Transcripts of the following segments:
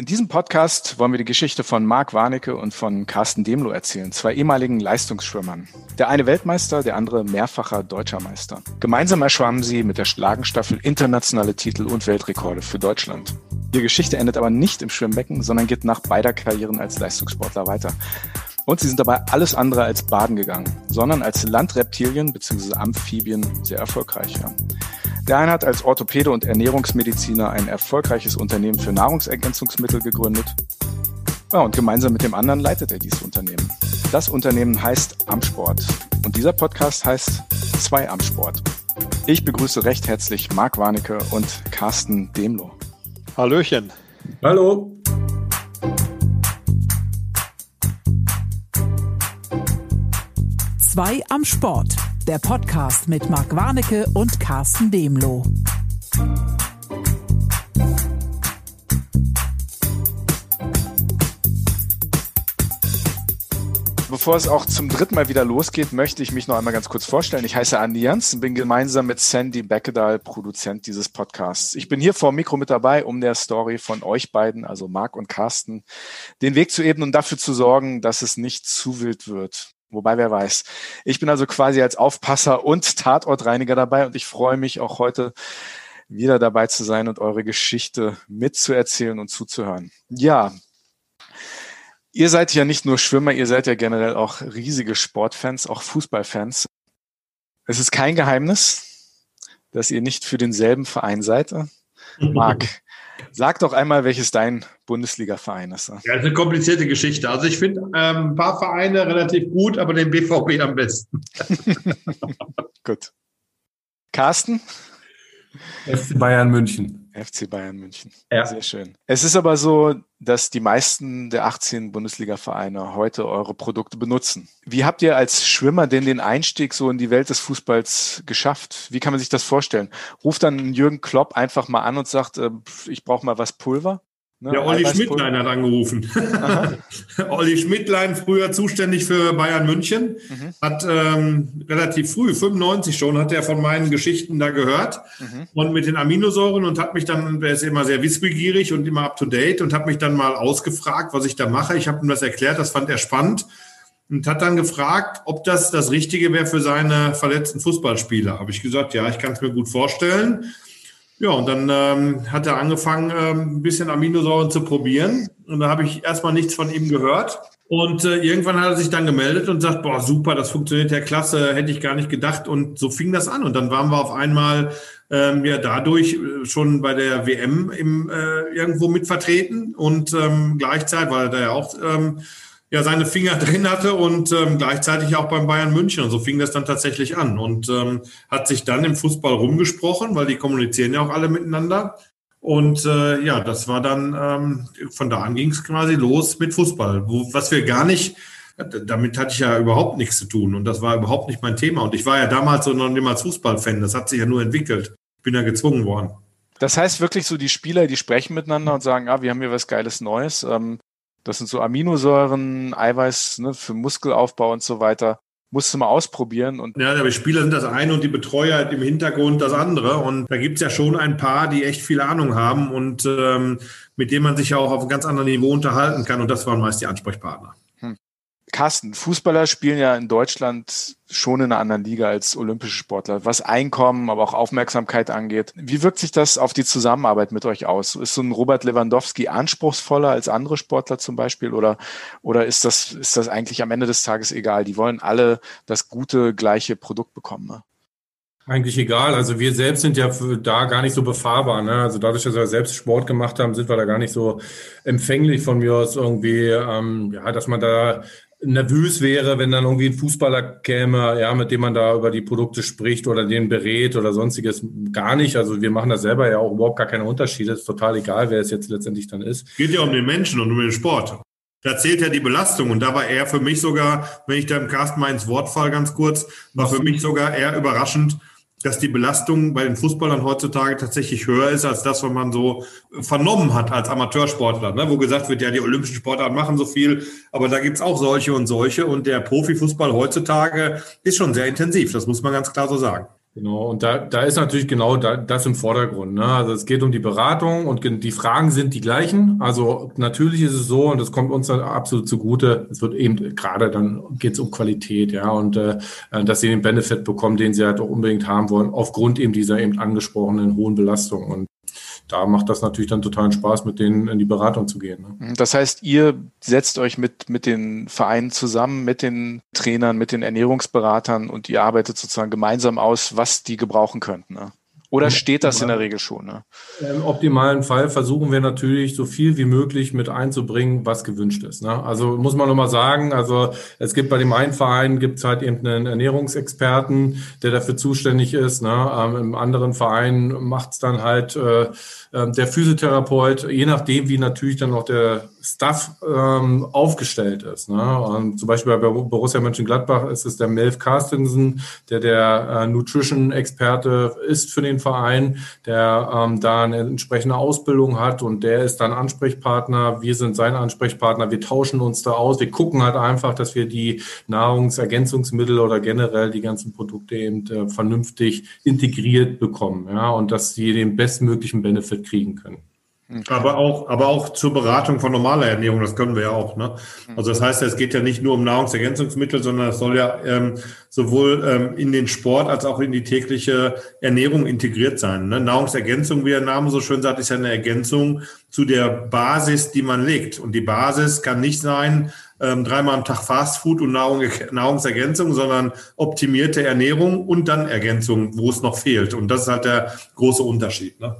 In diesem Podcast wollen wir die Geschichte von Marc Warnecke und von Carsten Demlo erzählen, zwei ehemaligen Leistungsschwimmern. Der eine Weltmeister, der andere mehrfacher deutscher Meister. Gemeinsam erschwammen sie mit der Schlagenstaffel internationale Titel und Weltrekorde für Deutschland. Ihre Geschichte endet aber nicht im Schwimmbecken, sondern geht nach beider Karrieren als Leistungssportler weiter. Und sie sind dabei alles andere als baden gegangen, sondern als Landreptilien bzw. Amphibien sehr erfolgreich. Ja. Der eine hat als Orthopäde und Ernährungsmediziner ein erfolgreiches Unternehmen für Nahrungsergänzungsmittel gegründet. Ja, und gemeinsam mit dem anderen leitet er dieses Unternehmen. Das Unternehmen heißt Amsport. Und dieser Podcast heißt Zwei Amsport. Ich begrüße recht herzlich Marc Warnecke und Carsten Demlo. Hallöchen. Hallo. Zwei am Sport der Podcast mit Marc Warnecke und Carsten Demlo. Bevor es auch zum dritten Mal wieder losgeht, möchte ich mich noch einmal ganz kurz vorstellen. Ich heiße Andi Jans und bin gemeinsam mit Sandy Beckedahl Produzent dieses Podcasts. Ich bin hier vor dem Mikro mit dabei, um der Story von euch beiden, also Marc und Carsten, den Weg zu ebnen und dafür zu sorgen, dass es nicht zu wild wird. Wobei, wer weiß. Ich bin also quasi als Aufpasser und Tatortreiniger dabei und ich freue mich auch heute wieder dabei zu sein und eure Geschichte mitzuerzählen und zuzuhören. Ja, ihr seid ja nicht nur Schwimmer, ihr seid ja generell auch riesige Sportfans, auch Fußballfans. Es ist kein Geheimnis, dass ihr nicht für denselben Verein seid. Marc, Sag doch einmal, welches dein Bundesliga-Verein ist. Ja, das ist eine komplizierte Geschichte. Also ich finde ähm, ein paar Vereine relativ gut, aber den BVB am besten. gut. Carsten? FC Bayern München. FC Bayern München. Ja. Sehr schön. Es ist aber so, dass die meisten der 18 Bundesliga-Vereine heute eure Produkte benutzen. Wie habt ihr als Schwimmer denn den Einstieg so in die Welt des Fußballs geschafft? Wie kann man sich das vorstellen? Ruft dann Jürgen Klopp einfach mal an und sagt, äh, ich brauche mal was Pulver? Ne? Ja, Olli Schmidtlein hat angerufen. Olli Schmidtlein, früher zuständig für Bayern München, mhm. hat ähm, relativ früh, 95 schon, hat er von meinen Geschichten da gehört mhm. und mit den Aminosäuren und hat mich dann, er ist immer sehr wissbegierig und immer up to date und hat mich dann mal ausgefragt, was ich da mache. Ich habe ihm das erklärt, das fand er spannend und hat dann gefragt, ob das das Richtige wäre für seine verletzten Fußballspieler. Habe ich gesagt, ja, ich kann es mir gut vorstellen. Ja, und dann ähm, hat er angefangen, ähm, ein bisschen Aminosäuren zu probieren. Und da habe ich erstmal nichts von ihm gehört. Und äh, irgendwann hat er sich dann gemeldet und sagt, boah, super, das funktioniert ja klasse, hätte ich gar nicht gedacht. Und so fing das an. Und dann waren wir auf einmal ähm, ja dadurch äh, schon bei der WM im, äh, irgendwo mitvertreten. Und ähm, gleichzeitig, weil er da ja auch ähm, ja seine Finger drin hatte und ähm, gleichzeitig auch beim Bayern München. Und so fing das dann tatsächlich an und ähm, hat sich dann im Fußball rumgesprochen, weil die kommunizieren ja auch alle miteinander. Und äh, ja, das war dann, ähm, von da an ging es quasi los mit Fußball, wo, was wir gar nicht, damit hatte ich ja überhaupt nichts zu tun und das war überhaupt nicht mein Thema. Und ich war ja damals so noch niemals Fußballfan, das hat sich ja nur entwickelt. Ich bin ja gezwungen worden. Das heißt wirklich so, die Spieler, die sprechen miteinander und sagen, ah, wir haben hier was Geiles Neues. Ähm, das sind so Aminosäuren, Eiweiß ne, für Muskelaufbau und so weiter. Musst du mal ausprobieren. Und ja, aber Spieler sind das eine und die Betreuer im Hintergrund das andere. Und da gibt's ja schon ein paar, die echt viel Ahnung haben und ähm, mit denen man sich ja auch auf einem ganz anderen Niveau unterhalten kann. Und das waren meist die Ansprechpartner. Carsten, Fußballer spielen ja in Deutschland schon in einer anderen Liga als olympische Sportler, was Einkommen, aber auch Aufmerksamkeit angeht. Wie wirkt sich das auf die Zusammenarbeit mit euch aus? Ist so ein Robert Lewandowski anspruchsvoller als andere Sportler zum Beispiel oder, oder ist das, ist das eigentlich am Ende des Tages egal? Die wollen alle das gute, gleiche Produkt bekommen. Ne? Eigentlich egal. Also wir selbst sind ja da gar nicht so befahrbar. Ne? Also dadurch, dass wir selbst Sport gemacht haben, sind wir da gar nicht so empfänglich von mir aus irgendwie, ähm, ja, dass man da nervös wäre, wenn dann irgendwie ein Fußballer käme, ja, mit dem man da über die Produkte spricht oder den berät oder sonstiges. Gar nicht. Also wir machen da selber ja auch überhaupt gar keine Unterschiede. Es ist total egal, wer es jetzt letztendlich dann ist. Geht ja um den Menschen und um den Sport. Da zählt ja die Belastung und da war er für mich sogar, wenn ich da im Cast mal ins Wort fall ganz kurz, war für mich sogar eher überraschend, dass die Belastung bei den Fußballern heutzutage tatsächlich höher ist als das, was man so vernommen hat als Amateursportler, ne? wo gesagt wird, ja, die olympischen Sportarten machen so viel, aber da gibt's auch solche und solche und der Profifußball heutzutage ist schon sehr intensiv, das muss man ganz klar so sagen. Genau, und da, da ist natürlich genau da, das im Vordergrund. Ne? Also es geht um die Beratung und die Fragen sind die gleichen. Also natürlich ist es so, und das kommt uns dann absolut zugute, es wird eben gerade dann geht es um Qualität, ja, und äh, dass sie den Benefit bekommen, den sie halt auch unbedingt haben wollen, aufgrund eben dieser eben angesprochenen hohen Belastung. Und da macht das natürlich dann totalen Spaß, mit denen in die Beratung zu gehen. Ne? Das heißt, ihr setzt euch mit, mit den Vereinen zusammen, mit den Trainern, mit den Ernährungsberatern und ihr arbeitet sozusagen gemeinsam aus, was die gebrauchen könnten. Ne? Oder steht das in der Regel schon? Ne? Im optimalen Fall versuchen wir natürlich so viel wie möglich mit einzubringen, was gewünscht ist. Ne? Also muss man nochmal sagen, also es gibt bei dem einen Verein gibt es halt eben einen Ernährungsexperten, der dafür zuständig ist. Ne? Ähm, Im anderen Verein macht es dann halt äh, äh, der Physiotherapeut, je nachdem, wie natürlich dann auch der Staff ähm, aufgestellt ist. Ne? Und zum Beispiel bei Borussia Mönchengladbach ist es der Melv Carstensen, der der äh, Nutrition-Experte ist für den Verein, der ähm, da eine entsprechende Ausbildung hat und der ist dann Ansprechpartner. Wir sind sein Ansprechpartner. Wir tauschen uns da aus. Wir gucken halt einfach, dass wir die Nahrungsergänzungsmittel oder generell die ganzen Produkte eben äh, vernünftig integriert bekommen, ja, und dass sie den bestmöglichen Benefit kriegen können. Aber auch, aber auch zur Beratung von normaler Ernährung, das können wir ja auch. Ne? Also das heißt, es geht ja nicht nur um Nahrungsergänzungsmittel, sondern es soll ja ähm, sowohl ähm, in den Sport als auch in die tägliche Ernährung integriert sein. Ne? Nahrungsergänzung, wie der Name so schön sagt, ist ja eine Ergänzung zu der Basis, die man legt. Und die Basis kann nicht sein, ähm, dreimal am Tag Fastfood und Nahrung, Nahrungsergänzung, sondern optimierte Ernährung und dann Ergänzung, wo es noch fehlt. Und das ist halt der große Unterschied. Ne?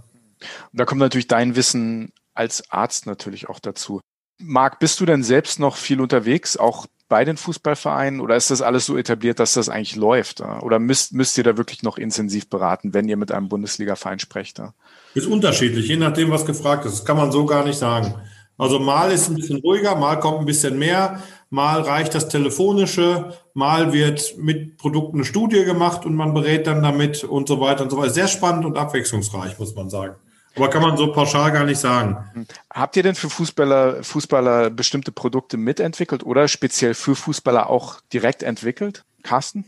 Und da kommt natürlich dein Wissen als Arzt natürlich auch dazu. Marc, bist du denn selbst noch viel unterwegs, auch bei den Fußballvereinen, oder ist das alles so etabliert, dass das eigentlich läuft? Oder müsst, müsst ihr da wirklich noch intensiv beraten, wenn ihr mit einem Bundesliga-Verein sprecht? Ist unterschiedlich, je nachdem, was gefragt ist. Das kann man so gar nicht sagen. Also mal ist ein bisschen ruhiger, mal kommt ein bisschen mehr, mal reicht das Telefonische, mal wird mit Produkten eine Studie gemacht und man berät dann damit und so weiter und so weiter. Sehr spannend und abwechslungsreich, muss man sagen. Aber kann man so pauschal gar nicht sagen. Habt ihr denn für Fußballer, Fußballer bestimmte Produkte mitentwickelt oder speziell für Fußballer auch direkt entwickelt? Carsten?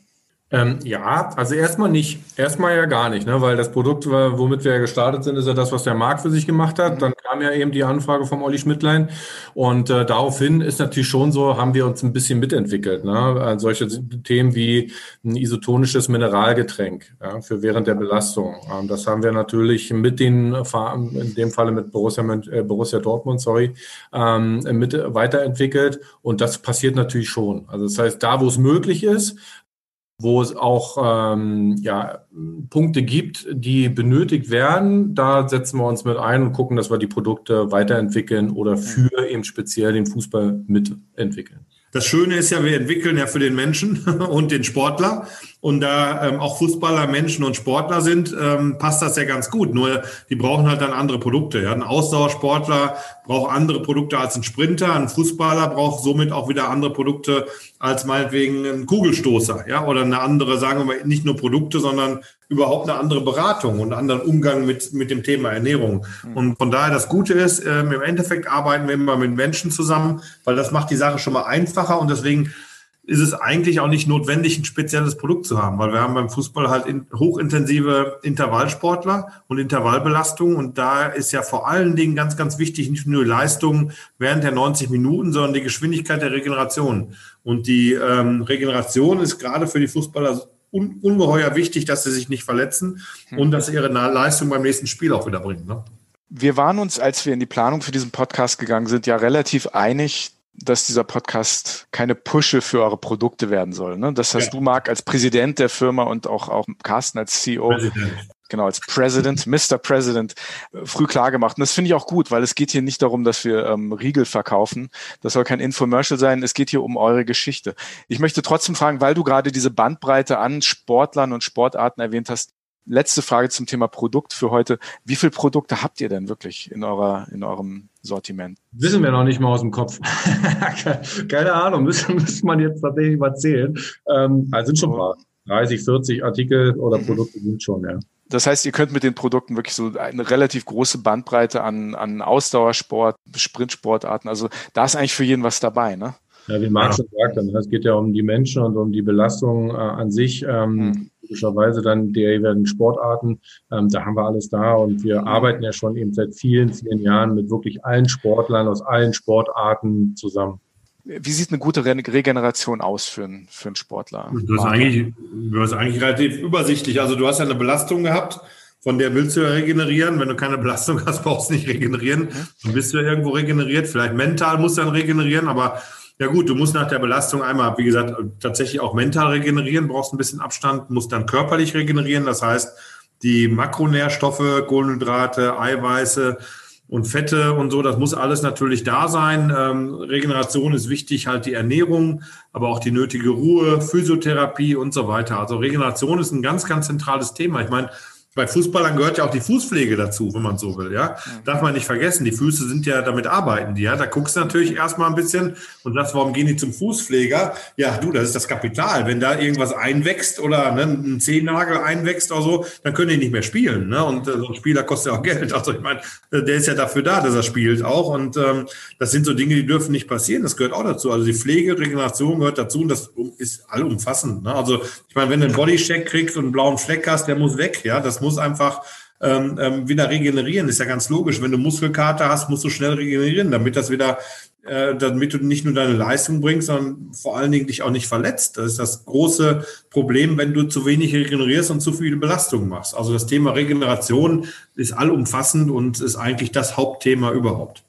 Ähm, ja, also erstmal nicht. Erstmal ja gar nicht, ne? weil das Produkt, womit wir ja gestartet sind, ist ja das, was der Markt für sich gemacht hat. Dann kam ja eben die Anfrage vom Olli Schmidtlein und äh, daraufhin ist natürlich schon so, haben wir uns ein bisschen mitentwickelt. Ne? Also solche Themen wie ein isotonisches Mineralgetränk ja, für während der Belastung. Ähm, das haben wir natürlich mit den, in dem Falle mit Borussia, äh, Borussia Dortmund, sorry, ähm, mit weiterentwickelt und das passiert natürlich schon. Also das heißt, da wo es möglich ist, wo es auch ähm, ja, Punkte gibt, die benötigt werden. Da setzen wir uns mit ein und gucken, dass wir die Produkte weiterentwickeln oder für eben speziell den Fußball mitentwickeln. Das Schöne ist ja, wir entwickeln ja für den Menschen und den Sportler. Und da ähm, auch Fußballer Menschen und Sportler sind, ähm, passt das ja ganz gut. Nur die brauchen halt dann andere Produkte. Ja? Ein Ausdauersportler braucht andere Produkte als ein Sprinter. Ein Fußballer braucht somit auch wieder andere Produkte als meinetwegen ein Kugelstoßer. Ja? Oder eine andere, sagen wir mal, nicht nur Produkte, sondern überhaupt eine andere Beratung und einen anderen Umgang mit, mit dem Thema Ernährung. Mhm. Und von daher das Gute ist, ähm, im Endeffekt arbeiten wir immer mit Menschen zusammen, weil das macht die Sache schon mal einfacher und deswegen ist es eigentlich auch nicht notwendig, ein spezielles Produkt zu haben, weil wir haben beim Fußball halt in, hochintensive Intervallsportler und Intervallbelastung und da ist ja vor allen Dingen ganz, ganz wichtig, nicht nur die Leistung während der 90 Minuten, sondern die Geschwindigkeit der Regeneration. Und die ähm, Regeneration ist gerade für die Fußballer un ungeheuer wichtig, dass sie sich nicht verletzen hm. und dass sie ihre Leistung beim nächsten Spiel auch wieder bringen. Ne? Wir waren uns, als wir in die Planung für diesen Podcast gegangen sind, ja relativ einig, dass dieser Podcast keine Pusche für eure Produkte werden soll. Ne? Das hast ja. du, Marc, als Präsident der Firma und auch, auch Carsten als CEO. Präsident. Genau, als President, Mr. President, äh, früh klar gemacht. Und das finde ich auch gut, weil es geht hier nicht darum, dass wir ähm, Riegel verkaufen. Das soll kein Infomercial sein. Es geht hier um eure Geschichte. Ich möchte trotzdem fragen, weil du gerade diese Bandbreite an Sportlern und Sportarten erwähnt hast, letzte Frage zum Thema Produkt für heute. Wie viele Produkte habt ihr denn wirklich in eurer, in eurem Sortiment? Wissen wir noch nicht mal aus dem Kopf. Keine Ahnung, müssen, müssen man jetzt tatsächlich mal zählen. Ähm, also sind schon ein paar. 30, 40 Artikel oder. Produkte sind schon, ja. Das heißt, ihr könnt mit den Produkten wirklich so eine relativ große Bandbreite an, an Ausdauersport, Sprintsportarten. Also da ist eigentlich für jeden was dabei, ne? Ja, wie Marc schon sagte, ne, es geht ja um die Menschen und um die Belastung äh, an sich. Ähm, mhm typischerweise dann die jeweiligen Sportarten. Ähm, da haben wir alles da und wir arbeiten ja schon eben seit vielen, vielen Jahren mit wirklich allen Sportlern aus allen Sportarten zusammen. Wie sieht eine gute Regeneration aus für einen, für einen Sportler? Du hast, eigentlich, du hast eigentlich relativ übersichtlich. Also du hast ja eine Belastung gehabt, von der willst du ja regenerieren. Wenn du keine Belastung hast, brauchst du nicht regenerieren. Dann bist du ja irgendwo regeneriert. Vielleicht mental musst du dann regenerieren, aber ja gut, du musst nach der Belastung einmal, wie gesagt, tatsächlich auch mental regenerieren, brauchst ein bisschen Abstand, musst dann körperlich regenerieren. Das heißt, die Makronährstoffe, Kohlenhydrate, Eiweiße, und Fette und so, das muss alles natürlich da sein. Ähm, Regeneration ist wichtig, halt die Ernährung, aber auch die nötige Ruhe, Physiotherapie und so weiter. Also Regeneration ist ein ganz, ganz zentrales Thema. Ich meine, bei Fußballern gehört ja auch die Fußpflege dazu, wenn man so will, ja. Darf man nicht vergessen, die Füße sind ja, damit arbeiten die, ja. Da guckst du natürlich erstmal ein bisschen und sagst, warum gehen die zum Fußpfleger? Ja, du, das ist das Kapital. Wenn da irgendwas einwächst oder ne, ein Zehennagel einwächst oder so, dann können die nicht mehr spielen, ne. Und äh, so ein Spieler kostet ja auch Geld. Also ich meine, äh, der ist ja dafür da, dass er spielt auch. Und ähm, das sind so Dinge, die dürfen nicht passieren. Das gehört auch dazu. Also die Pflege, Regeneration gehört dazu und das ist allumfassend. Ne? Also ich meine, wenn du einen Bodycheck kriegst und einen blauen Fleck hast, der muss weg, ja. Das muss einfach ähm, ähm, wieder regenerieren. Ist ja ganz logisch. Wenn du Muskelkater hast, musst du schnell regenerieren, damit das wieder, äh, damit du nicht nur deine Leistung bringst, sondern vor allen Dingen dich auch nicht verletzt. Das ist das große Problem, wenn du zu wenig regenerierst und zu viele Belastungen machst. Also das Thema Regeneration ist allumfassend und ist eigentlich das Hauptthema überhaupt.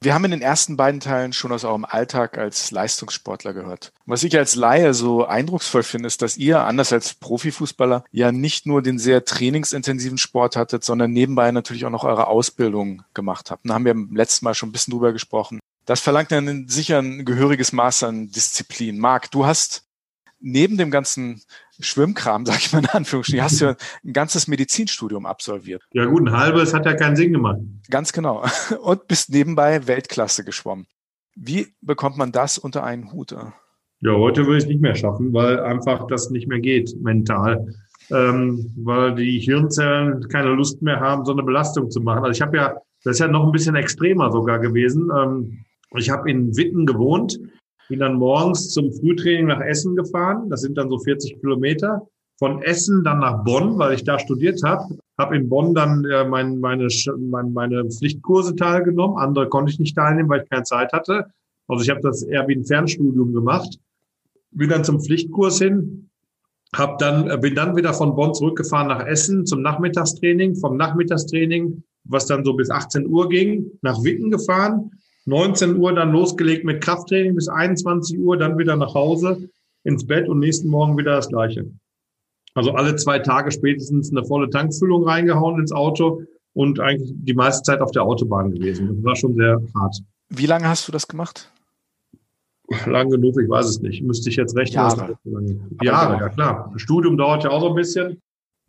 Wir haben in den ersten beiden Teilen schon aus eurem Alltag als Leistungssportler gehört. Was ich als Laie so eindrucksvoll finde, ist, dass ihr, anders als Profifußballer, ja nicht nur den sehr trainingsintensiven Sport hattet, sondern nebenbei natürlich auch noch eure Ausbildung gemacht habt. Da haben wir im letzten Mal schon ein bisschen drüber gesprochen. Das verlangt dann sicher ein gehöriges Maß an Disziplin. Marc, du hast neben dem ganzen Schwimmkram, sag ich mal in Anführungsstrichen, hast du ja ein ganzes Medizinstudium absolviert. Ja gut, ein halbes hat ja keinen Sinn gemacht. Ganz genau. Und bist nebenbei Weltklasse geschwommen. Wie bekommt man das unter einen Hut? Ja, heute würde ich es nicht mehr schaffen, weil einfach das nicht mehr geht, mental. Ähm, weil die Hirnzellen keine Lust mehr haben, so eine Belastung zu machen. Also ich habe ja, das ist ja noch ein bisschen extremer sogar gewesen. Ähm, ich habe in Witten gewohnt bin dann morgens zum Frühtraining nach Essen gefahren. Das sind dann so 40 Kilometer. Von Essen dann nach Bonn, weil ich da studiert habe. Habe in Bonn dann äh, mein, meine, meine, meine Pflichtkurse teilgenommen. Andere konnte ich nicht teilnehmen, weil ich keine Zeit hatte. Also ich habe das eher wie ein Fernstudium gemacht. Bin dann zum Pflichtkurs hin, hab dann, äh, bin dann wieder von Bonn zurückgefahren nach Essen zum Nachmittagstraining. Vom Nachmittagstraining, was dann so bis 18 Uhr ging, nach Witten gefahren 19 Uhr dann losgelegt mit Krafttraining bis 21 Uhr, dann wieder nach Hause ins Bett und nächsten Morgen wieder das Gleiche. Also alle zwei Tage spätestens eine volle Tankfüllung reingehauen ins Auto und eigentlich die meiste Zeit auf der Autobahn gewesen. Das war schon sehr hart. Wie lange hast du das gemacht? Lang genug, ich weiß es nicht. Müsste ich jetzt rechnen. Jahre. Jahre, ja klar. Das Studium dauert ja auch so ein bisschen.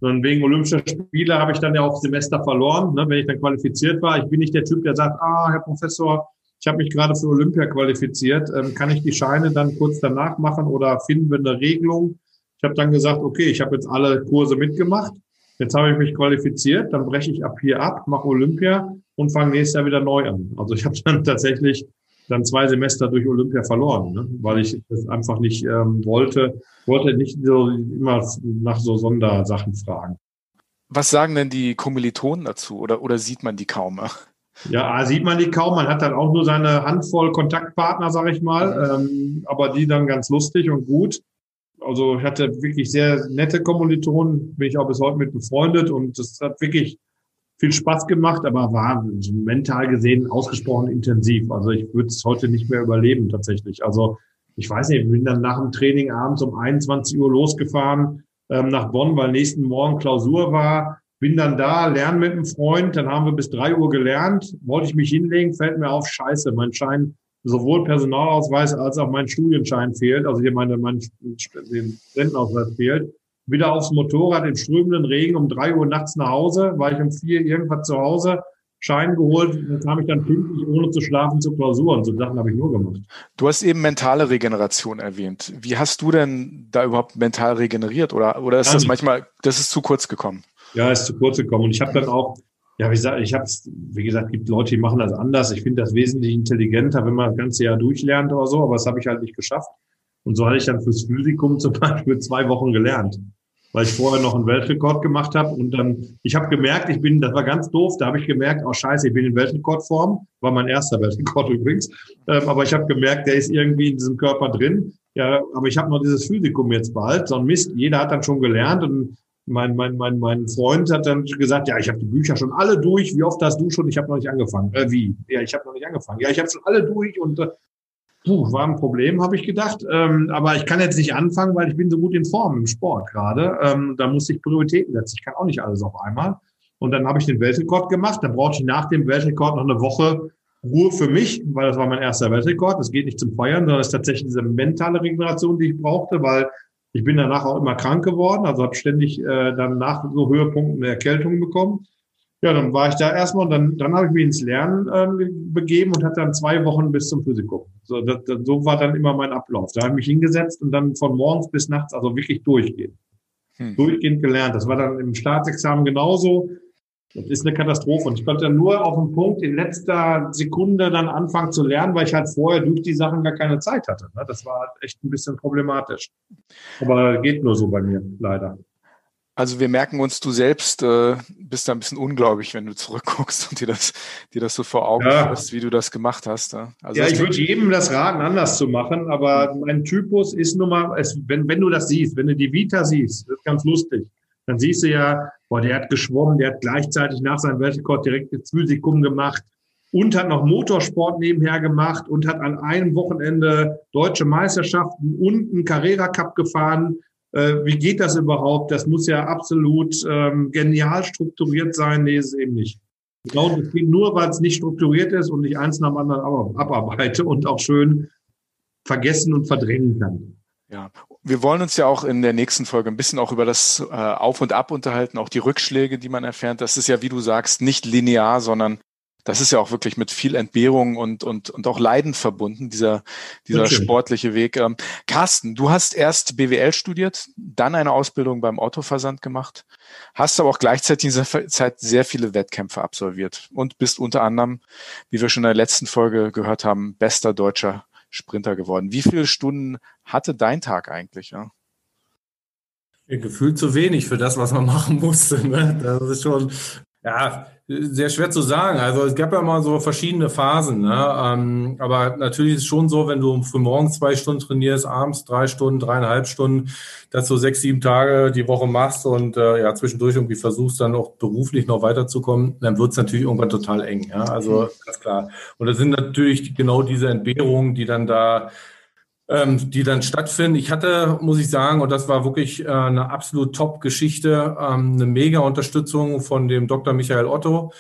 Und wegen Olympischer Spiele habe ich dann ja auch Semester verloren, ne, wenn ich dann qualifiziert war. Ich bin nicht der Typ, der sagt, ah, Herr Professor, ich habe mich gerade für Olympia qualifiziert. Ähm, kann ich die Scheine dann kurz danach machen oder finden wir eine Regelung? Ich habe dann gesagt, okay, ich habe jetzt alle Kurse mitgemacht. Jetzt habe ich mich qualifiziert, dann breche ich ab hier ab, mache Olympia und fange nächstes Jahr wieder neu an. Also ich habe dann tatsächlich dann zwei Semester durch Olympia verloren, ne? weil ich das einfach nicht ähm, wollte, wollte nicht so immer nach so Sondersachen fragen. Was sagen denn die Kommilitonen dazu oder, oder sieht man die kaum? Ja, sieht man die kaum. Man hat dann auch nur seine Handvoll Kontaktpartner, sag ich mal, ähm, aber die dann ganz lustig und gut. Also ich hatte wirklich sehr nette Kommilitonen, bin ich auch bis heute mit befreundet und das hat wirklich viel Spaß gemacht, aber war mental gesehen ausgesprochen intensiv. Also ich würde es heute nicht mehr überleben tatsächlich. Also ich weiß nicht, ich bin dann nach dem Training abends um 21 Uhr losgefahren ähm, nach Bonn, weil nächsten Morgen Klausur war bin dann da, lerne mit einem Freund, dann haben wir bis drei Uhr gelernt, wollte ich mich hinlegen, fällt mir auf, scheiße, mein Schein, sowohl Personalausweis als auch mein Studienschein fehlt, also hier meine, mein Rentenausweis fehlt. Wieder aufs Motorrad im strömenden Regen um drei Uhr nachts nach Hause, war ich um vier irgendwas zu Hause, Schein geholt, dann kam ich dann pünktlich, ohne zu schlafen, zur Klausur und so Sachen habe ich nur gemacht. Du hast eben mentale Regeneration erwähnt. Wie hast du denn da überhaupt mental regeneriert oder, oder ist das manchmal, das ist zu kurz gekommen? Ja, ist zu kurz gekommen. Und ich habe dann auch, ja, wie gesagt, ich habe wie gesagt, gibt Leute, die machen das anders. Ich finde das wesentlich intelligenter, wenn man das ganze Jahr durchlernt oder so, aber das habe ich halt nicht geschafft. Und so hatte ich dann fürs Physikum zum Beispiel zwei Wochen gelernt. weil ich vorher noch einen Weltrekord gemacht habe. Und dann, ich habe gemerkt, ich bin, das war ganz doof, da habe ich gemerkt, oh scheiße, ich bin in Weltrekordform, war mein erster Weltrekord übrigens. Ähm, aber ich habe gemerkt, der ist irgendwie in diesem Körper drin. Ja, aber ich habe noch dieses Physikum jetzt bald. So ein Mist, jeder hat dann schon gelernt und mein, mein, mein, mein Freund hat dann gesagt, ja, ich habe die Bücher schon alle durch. Wie oft hast du schon? Ich habe noch nicht angefangen. Äh, wie? Ja, ich habe noch nicht angefangen. Ja, ich habe schon alle durch und äh, puh, war ein Problem, habe ich gedacht. Ähm, aber ich kann jetzt nicht anfangen, weil ich bin so gut in Form im Sport gerade. Ähm, da muss ich Prioritäten setzen. Ich kann auch nicht alles auf einmal. Und dann habe ich den Weltrekord gemacht. Dann brauchte ich nach dem Weltrekord noch eine Woche Ruhe für mich, weil das war mein erster Weltrekord. Das geht nicht zum Feiern, sondern es ist tatsächlich diese mentale Regeneration, die ich brauchte, weil ich bin danach auch immer krank geworden, also habe ständig äh, dann nach so Höhepunkten eine Erkältung bekommen. Ja, dann war ich da erstmal und dann, dann habe ich mich ins Lernen äh, begeben und hatte dann zwei Wochen bis zum Physikum. So, das, das, so war dann immer mein Ablauf. Da habe ich mich hingesetzt und dann von morgens bis nachts, also wirklich durchgehend. Hm. Durchgehend gelernt. Das war dann im Staatsexamen genauso. Das ist eine Katastrophe. Und ich konnte nur auf den Punkt in letzter Sekunde dann anfangen zu lernen, weil ich halt vorher durch die Sachen gar keine Zeit hatte. Ne? Das war echt ein bisschen problematisch. Aber geht nur so bei mir, leider. Also wir merken uns, du selbst äh, bist da ein bisschen ungläubig, wenn du zurückguckst und dir das, dir das so vor Augen ja. führst, wie du das gemacht hast. Ja, also ja ich würde jedem das raten, anders zu machen, aber mein Typus ist nun mal, es, wenn, wenn du das siehst, wenn du die Vita siehst, das ist ganz lustig, dann siehst du ja, boah, der hat geschwommen, der hat gleichzeitig nach seinem Weltrekord direkt das Physikum gemacht und hat noch Motorsport nebenher gemacht und hat an einem Wochenende deutsche Meisterschaften und einen Carrera Cup gefahren äh, wie geht das überhaupt? Das muss ja absolut ähm, genial strukturiert sein. Nee, ist es eben nicht. Ich glaube, es geht nur, weil es nicht strukturiert ist und ich eins nach dem anderen abarbeite und auch schön vergessen und verdrängen kann. Ja, wir wollen uns ja auch in der nächsten Folge ein bisschen auch über das äh, Auf und Ab unterhalten, auch die Rückschläge, die man erfährt. Das ist ja, wie du sagst, nicht linear, sondern das ist ja auch wirklich mit viel Entbehrung und, und, und auch Leiden verbunden, dieser, dieser okay. sportliche Weg. Ähm, Carsten, du hast erst BWL studiert, dann eine Ausbildung beim Autoversand gemacht, hast aber auch gleichzeitig in dieser Zeit sehr viele Wettkämpfe absolviert und bist unter anderem, wie wir schon in der letzten Folge gehört haben, bester deutscher Sprinter geworden. Wie viele Stunden hatte dein Tag eigentlich? Ja? Gefühlt zu wenig für das, was man machen musste. Ne? Das ist schon, ja, sehr schwer zu sagen. Also es gab ja mal so verschiedene Phasen. Ne? Ähm, aber natürlich ist es schon so, wenn du früh morgens zwei Stunden trainierst, abends drei Stunden, dreieinhalb Stunden, dass du sechs, sieben Tage die Woche machst und äh, ja zwischendurch irgendwie versuchst, dann auch beruflich noch weiterzukommen, dann wird es natürlich irgendwann total eng. Ja? Also mhm. ganz klar. Und das sind natürlich genau diese Entbehrungen, die dann da ähm, die dann stattfinden. Ich hatte, muss ich sagen, und das war wirklich äh, eine absolut Top-Geschichte, ähm, eine mega Unterstützung von dem Dr. Michael Otto,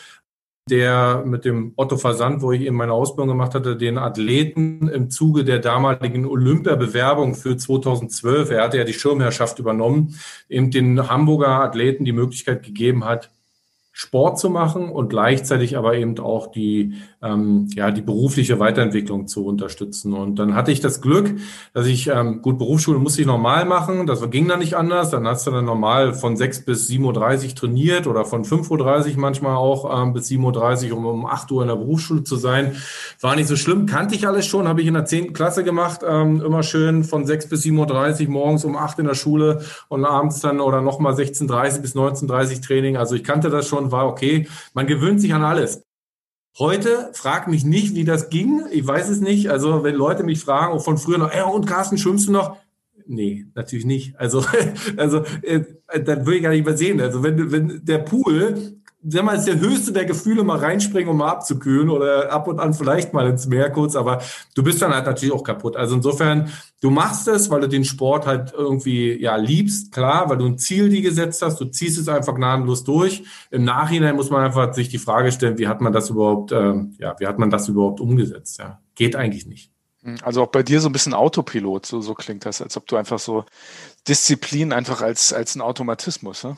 der mit dem Otto Versand, wo ich eben meine Ausbildung gemacht hatte, den Athleten im Zuge der damaligen Olympiabewerbung für 2012, er hatte ja die Schirmherrschaft übernommen, eben den Hamburger Athleten die Möglichkeit gegeben hat, Sport zu machen und gleichzeitig aber eben auch die, ähm, ja, die berufliche Weiterentwicklung zu unterstützen. Und dann hatte ich das Glück, dass ich, ähm, gut, Berufsschule musste ich normal machen, das ging dann nicht anders. Dann hast du dann normal von 6 bis 7.30 Uhr trainiert oder von 5.30 Uhr manchmal auch ähm, bis 7.30 Uhr, um um 8 Uhr in der Berufsschule zu sein. War nicht so schlimm, kannte ich alles schon, habe ich in der 10. Klasse gemacht, ähm, immer schön von 6 bis 7.30 Uhr morgens um 8 in der Schule und abends dann oder nochmal 16.30 bis 19.30 Uhr Training. Also ich kannte das schon war okay. Man gewöhnt sich an alles. Heute frag mich nicht, wie das ging. Ich weiß es nicht. Also wenn Leute mich fragen, auch von früher noch, ey, und Carsten, schwimmst du noch? Nee, natürlich nicht. Also, also äh, das würde ich gar nicht mehr sehen. Also wenn, wenn der Pool sag mal, ist der höchste der Gefühle, mal reinspringen, um mal abzukühlen oder ab und an vielleicht mal ins Meer kurz, aber du bist dann halt natürlich auch kaputt. Also insofern, du machst es, weil du den Sport halt irgendwie, ja, liebst, klar, weil du ein Ziel die gesetzt hast, du ziehst es einfach gnadenlos durch. Im Nachhinein muss man einfach sich die Frage stellen, wie hat man das überhaupt, ähm, ja, wie hat man das überhaupt umgesetzt, ja. Geht eigentlich nicht. Also auch bei dir so ein bisschen Autopilot, so, so klingt das, als ob du einfach so Disziplin einfach als, als ein Automatismus, ne?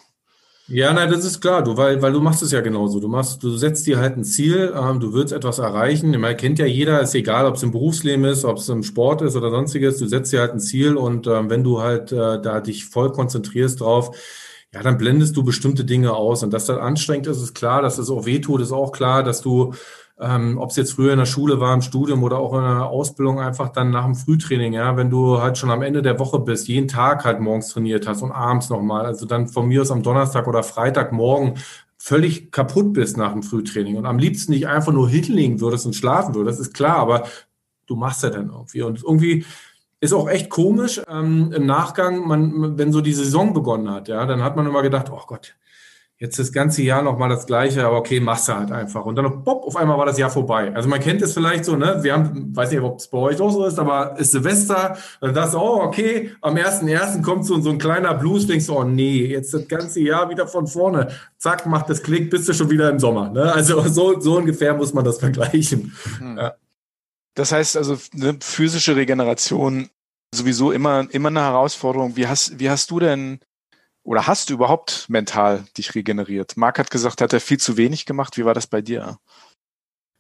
Ja, nein, das ist klar, du, weil, weil du machst es ja genauso. Du machst, du setzt dir halt ein Ziel, ähm, du willst etwas erreichen. Man kennt ja jeder, ist egal, ob es im Berufsleben ist, ob es im Sport ist oder sonstiges, du setzt dir halt ein Ziel und ähm, wenn du halt äh, da dich voll konzentrierst drauf, ja, dann blendest du bestimmte Dinge aus. Und dass das anstrengend ist, ist klar, dass das auch wehtut, ist auch klar, dass du ähm, ob es jetzt früher in der Schule war, im Studium oder auch in der Ausbildung, einfach dann nach dem Frühtraining, ja, wenn du halt schon am Ende der Woche bist, jeden Tag halt morgens trainiert hast und abends nochmal, also dann von mir aus am Donnerstag oder Freitagmorgen völlig kaputt bist nach dem Frühtraining und am liebsten nicht einfach nur hinlegen würdest und schlafen würdest, ist klar, aber du machst ja dann irgendwie. Und irgendwie ist auch echt komisch ähm, im Nachgang, man, wenn so die Saison begonnen hat, ja, dann hat man immer gedacht, oh Gott, jetzt das ganze Jahr nochmal das Gleiche, aber okay, machst du halt einfach. Und dann, pop, auf einmal war das Jahr vorbei. Also man kennt es vielleicht so, ne? Wir haben, weiß nicht, ob es bei euch auch so ist, aber ist Silvester, dann dachtest du, oh, okay, am 1.1. kommt so, so ein kleiner Blues, denkst du, oh nee, jetzt das ganze Jahr wieder von vorne. Zack, macht das Klick, bist du schon wieder im Sommer. Ne? Also so, so ungefähr muss man das vergleichen. Hm. Ja. Das heißt also, eine physische Regeneration sowieso immer, immer eine Herausforderung. Wie hast, wie hast du denn oder hast du überhaupt mental dich regeneriert? Marc hat gesagt, hat er viel zu wenig gemacht. Wie war das bei dir?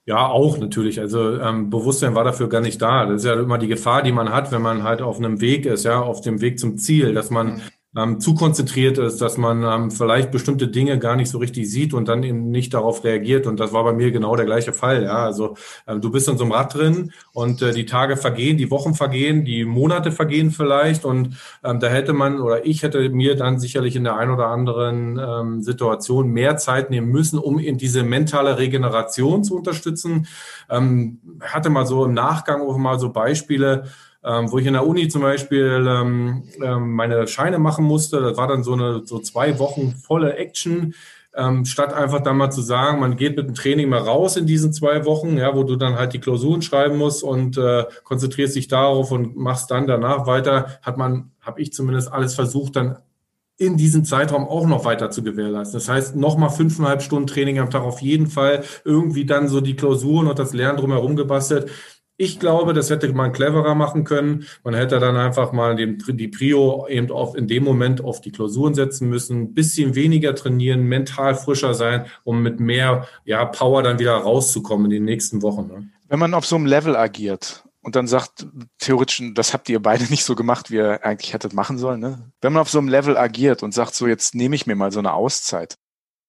Ja, auch natürlich. Also ähm, Bewusstsein war dafür gar nicht da. Das ist ja immer die Gefahr, die man hat, wenn man halt auf einem Weg ist, ja, auf dem Weg zum Ziel, dass man mhm ähm, zu konzentriert ist, dass man ähm, vielleicht bestimmte Dinge gar nicht so richtig sieht und dann eben nicht darauf reagiert. Und das war bei mir genau der gleiche Fall. Ja, also ähm, du bist in so einem Rad drin und äh, die Tage vergehen, die Wochen vergehen, die Monate vergehen vielleicht. Und ähm, da hätte man oder ich hätte mir dann sicherlich in der ein oder anderen ähm, Situation mehr Zeit nehmen müssen, um eben diese mentale Regeneration zu unterstützen. Ähm, hatte mal so im Nachgang auch mal so Beispiele ähm, wo ich in der Uni zum Beispiel ähm, ähm, meine Scheine machen musste. Das war dann so eine so zwei Wochen volle Action. Ähm, statt einfach dann mal zu sagen, man geht mit dem Training mal raus in diesen zwei Wochen, ja, wo du dann halt die Klausuren schreiben musst und äh, konzentrierst dich darauf und machst dann danach weiter, hat man, habe ich zumindest alles versucht, dann in diesem Zeitraum auch noch weiter zu gewährleisten. Das heißt, nochmal fünfeinhalb Stunden Training am Tag auf jeden Fall, irgendwie dann so die Klausuren und das Lernen drumherum gebastelt. Ich glaube, das hätte man cleverer machen können. Man hätte dann einfach mal den, die Prio eben auf, in dem Moment auf die Klausuren setzen müssen, bisschen weniger trainieren, mental frischer sein, um mit mehr ja, Power dann wieder rauszukommen in den nächsten Wochen. Ne? Wenn man auf so einem Level agiert und dann sagt, theoretisch, das habt ihr beide nicht so gemacht, wie ihr eigentlich hättet machen sollen. Ne? Wenn man auf so einem Level agiert und sagt, so jetzt nehme ich mir mal so eine Auszeit,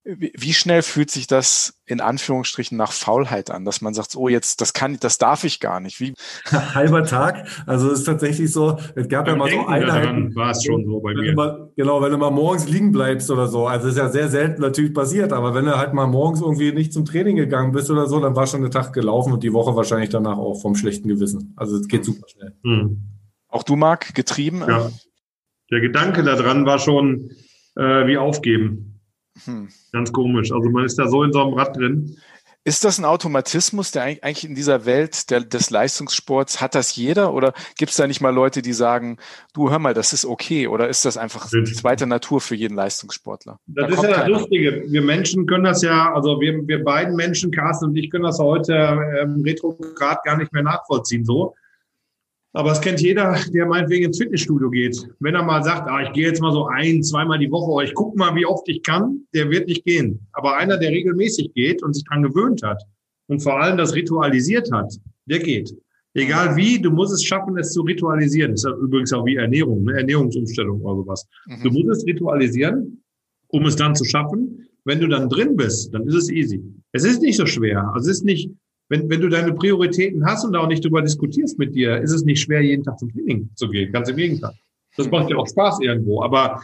wie schnell fühlt sich das in Anführungsstrichen nach Faulheit an, dass man sagt, oh jetzt, das kann, das darf ich gar nicht. Wie? Halber Tag. Also es ist tatsächlich so, es gab Beim ja mal so Einheiten. war es schon so bei mir. Mal, genau, wenn du mal morgens liegen bleibst oder so. Also es ist ja sehr selten natürlich passiert, aber wenn du halt mal morgens irgendwie nicht zum Training gegangen bist oder so, dann war schon der Tag gelaufen und die Woche wahrscheinlich danach auch vom schlechten Gewissen. Also es geht super schnell. Hm. Auch du, Marc, getrieben? Ja. Der Gedanke daran war schon äh, wie aufgeben. Hm. Ganz komisch. Also man ist da so in so einem Rad drin. Ist das ein Automatismus, der eigentlich in dieser Welt der, des Leistungssports, hat das jeder? Oder gibt es da nicht mal Leute, die sagen, du hör mal, das ist okay? Oder ist das einfach zweite Natur für jeden Leistungssportler? Das da ist ja das keiner. Lustige. Wir Menschen können das ja, also wir, wir beiden Menschen, Carsten und ich, können das heute ähm, retrograd gar nicht mehr nachvollziehen so. Aber es kennt jeder, der meinetwegen ins Fitnessstudio geht. Wenn er mal sagt, ah, ich gehe jetzt mal so ein, zweimal die Woche, oder ich gucke mal, wie oft ich kann, der wird nicht gehen. Aber einer, der regelmäßig geht und sich dran gewöhnt hat und vor allem das ritualisiert hat, der geht. Egal wie, du musst es schaffen, es zu ritualisieren. Das ist ja übrigens auch wie Ernährung, ne? Ernährungsumstellung oder sowas. Mhm. Du musst es ritualisieren, um es dann zu schaffen. Wenn du dann drin bist, dann ist es easy. Es ist nicht so schwer. Also es ist nicht, wenn, wenn du deine Prioritäten hast und da auch nicht drüber diskutierst mit dir, ist es nicht schwer, jeden Tag zum Training zu gehen. Ganz im Gegenteil. Das macht dir auch Spaß irgendwo. Aber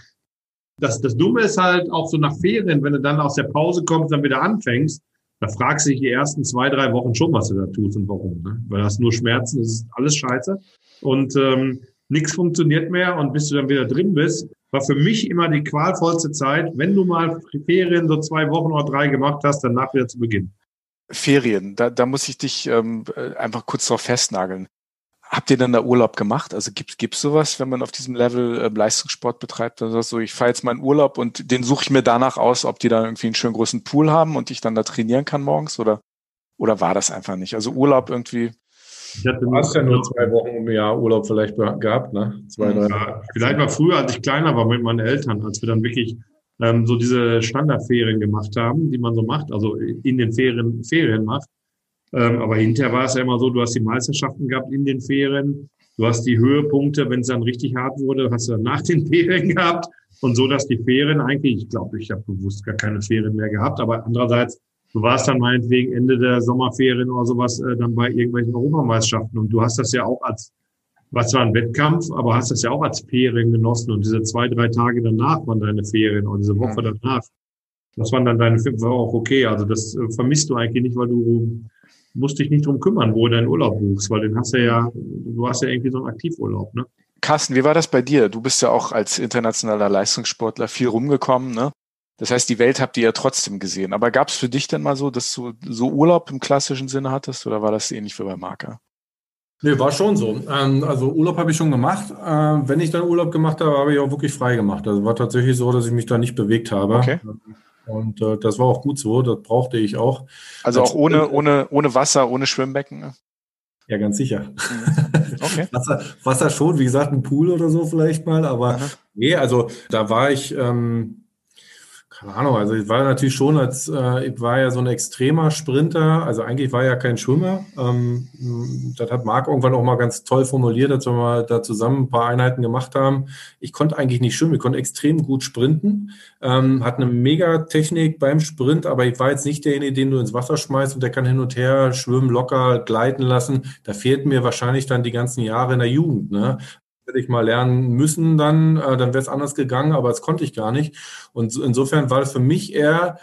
das, das Dumme ist halt auch so nach Ferien, wenn du dann aus der Pause kommst, dann wieder anfängst, da fragst du dich die ersten zwei, drei Wochen schon, was du da tust und warum. Ne? Weil du hast nur Schmerzen, das ist alles scheiße. Und ähm, nichts funktioniert mehr und bis du dann wieder drin bist, war für mich immer die qualvollste Zeit, wenn du mal Ferien so zwei Wochen oder drei gemacht hast, danach wieder zu beginnen. Ferien, da, da muss ich dich ähm, äh, einfach kurz drauf festnageln. Habt ihr denn da Urlaub gemacht? Also gibt gibt's sowas, wenn man auf diesem Level äh, Leistungssport betreibt? Dann sagst du, ich fahre jetzt mal in Urlaub und den suche ich mir danach aus, ob die da irgendwie einen schönen großen Pool haben und ich dann da trainieren kann morgens oder oder war das einfach nicht? Also Urlaub irgendwie. Ich hatte du hast ja nur zwei Wochen im Jahr Urlaub vielleicht gehabt, ne? Zwei, drei. Ja, vielleicht mal früher, als ich kleiner war mit meinen Eltern, als wir dann wirklich ähm, so diese Standardferien gemacht haben, die man so macht, also in den Ferien, Ferien macht. Ähm, aber hinterher war es ja immer so, du hast die Meisterschaften gehabt in den Ferien, du hast die Höhepunkte, wenn es dann richtig hart wurde, hast du dann nach den Ferien gehabt und so, dass die Ferien eigentlich, ich glaube, ich habe bewusst gar keine Ferien mehr gehabt, aber andererseits du warst dann meinetwegen Ende der Sommerferien oder sowas äh, dann bei irgendwelchen Europameisterschaften und du hast das ja auch als, was war ein Wettkampf, aber hast das ja auch als Ferien genossen und diese zwei, drei Tage danach waren deine Ferien oder diese Woche danach. Das waren dann deine war auch okay. Also das äh, vermisst du eigentlich nicht, weil du musst dich nicht drum kümmern, wo du deinen Urlaub buchst, weil den hast du ja, du hast ja irgendwie so einen Aktivurlaub, ne? Carsten, wie war das bei dir? Du bist ja auch als internationaler Leistungssportler viel rumgekommen, ne? Das heißt, die Welt habt ihr ja trotzdem gesehen. Aber gab es für dich denn mal so, dass du so Urlaub im klassischen Sinne hattest oder war das ähnlich wie bei Marker? Nee, war schon so. Ähm, also Urlaub habe ich schon gemacht. Ähm, wenn ich dann Urlaub gemacht habe, habe ich auch wirklich frei gemacht. Also war tatsächlich so, dass ich mich da nicht bewegt habe. Okay. Und äh, das war auch gut so, das brauchte ich auch. Also auch ohne, ohne, ohne Wasser, ohne Schwimmbecken? Ne? Ja, ganz sicher. Mhm. Okay. Wasser, Wasser schon, wie gesagt, ein Pool oder so vielleicht mal, aber Aha. nee, also da war ich, ähm, keine Ahnung, also ich war natürlich schon als, äh, ich war ja so ein extremer Sprinter, also eigentlich war ja kein Schwimmer. Ähm, das hat Marc irgendwann auch mal ganz toll formuliert, als wir mal da zusammen ein paar Einheiten gemacht haben. Ich konnte eigentlich nicht schwimmen, ich konnte extrem gut sprinten, ähm, hatte eine mega Technik beim Sprint, aber ich war jetzt nicht derjenige, den du ins Wasser schmeißt und der kann hin und her schwimmen, locker gleiten lassen. Da fehlten mir wahrscheinlich dann die ganzen Jahre in der Jugend. Ne? Hätte ich mal lernen müssen, dann, äh, dann wäre es anders gegangen, aber das konnte ich gar nicht. Und insofern war es für mich eher,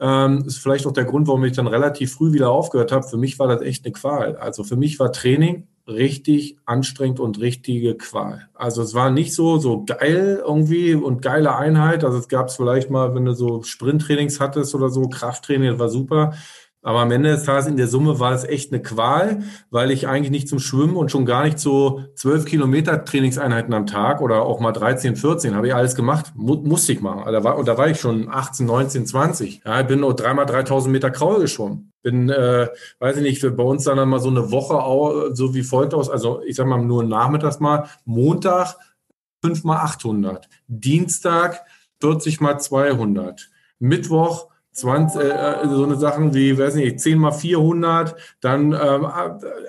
ähm, ist vielleicht auch der Grund, warum ich dann relativ früh wieder aufgehört habe. Für mich war das echt eine Qual. Also für mich war Training richtig anstrengend und richtige Qual. Also es war nicht so, so geil irgendwie und geile Einheit. Also es gab es vielleicht mal, wenn du so Sprinttrainings hattest oder so, Krafttraining, das war super. Aber am Ende des Tages in der Summe war es echt eine Qual, weil ich eigentlich nicht zum Schwimmen und schon gar nicht so zwölf Kilometer Trainingseinheiten am Tag oder auch mal 13, 14 habe ich alles gemacht, mu musste ich machen. Da war, und da war ich schon 18, 19, 20. Ja, ich bin nur dreimal 3000 Meter Kraul geschwommen. Bin, äh, weiß ich nicht, bei uns dann mal so eine Woche so wie folgt aus. Also ich sag mal nur nachmittags mal. Montag 5 mal 800. Dienstag 40 mal 200. Mittwoch 20, äh, so eine Sachen wie, weiß nicht, 10 mal 400, dann, ähm,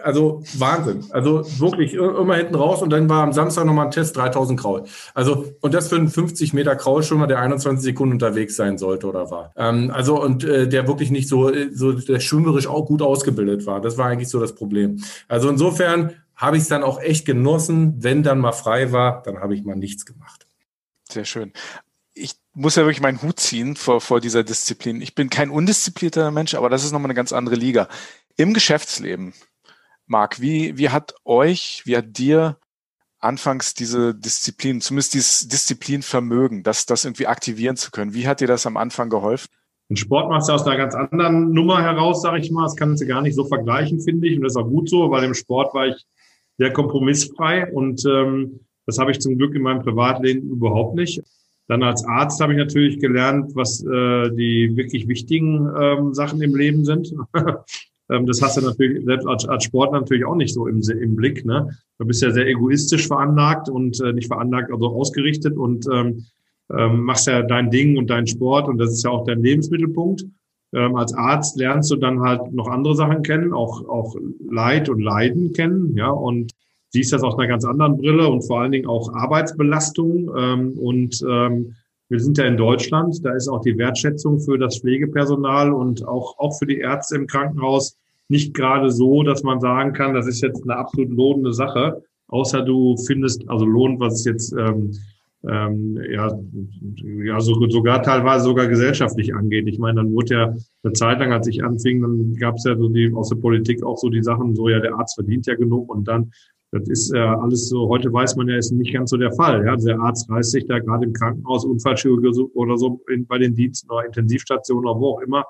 also Wahnsinn. Also wirklich immer hinten raus und dann war am Samstag nochmal ein Test 3000 Kraul. Also, und das für einen 50 Meter Kraulschwimmer, der 21 Sekunden unterwegs sein sollte oder war. Ähm, also, und äh, der wirklich nicht so, so, der schwimmerisch auch gut ausgebildet war. Das war eigentlich so das Problem. Also insofern habe ich es dann auch echt genossen. Wenn dann mal frei war, dann habe ich mal nichts gemacht. Sehr schön muss ja wirklich meinen Hut ziehen vor, vor dieser Disziplin. Ich bin kein undisziplinierter Mensch, aber das ist nochmal eine ganz andere Liga. Im Geschäftsleben, Marc, wie, wie hat euch, wie hat dir anfangs diese Disziplin, zumindest dieses Disziplinvermögen, das, das irgendwie aktivieren zu können, wie hat dir das am Anfang geholfen? Ein Sport machst du aus einer ganz anderen Nummer heraus, sage ich mal. Das kannst du gar nicht so vergleichen, finde ich. Und das ist auch gut so, weil im Sport war ich sehr kompromissfrei und ähm, das habe ich zum Glück in meinem Privatleben überhaupt nicht. Dann als Arzt habe ich natürlich gelernt, was äh, die wirklich wichtigen ähm, Sachen im Leben sind. ähm, das hast du natürlich selbst als, als Sportler natürlich auch nicht so im, im Blick. Ne? Du bist ja sehr egoistisch veranlagt und äh, nicht veranlagt, also ausgerichtet und ähm, ähm, machst ja dein Ding und deinen Sport und das ist ja auch dein Lebensmittelpunkt. Ähm, als Arzt lernst du dann halt noch andere Sachen kennen, auch, auch Leid und Leiden kennen, ja, und siehst das aus einer ganz anderen Brille und vor allen Dingen auch Arbeitsbelastung. Ähm, und ähm, wir sind ja in Deutschland, da ist auch die Wertschätzung für das Pflegepersonal und auch, auch für die Ärzte im Krankenhaus nicht gerade so, dass man sagen kann, das ist jetzt eine absolut lohnende Sache, außer du findest, also lohnt, was es jetzt ähm, ähm, ja, ja so, sogar teilweise sogar gesellschaftlich angeht. Ich meine, dann wurde ja eine Zeit lang, als ich anfing, dann gab es ja so die aus der Politik auch so die Sachen, so ja, der Arzt verdient ja genug und dann das ist äh, alles so, heute weiß man ja, ist nicht ganz so der Fall. Ja? Der Arzt reißt sich da gerade im Krankenhaus, Unfallchirurgie oder so in, bei den Diensten oder Intensivstationen oder wo auch immer,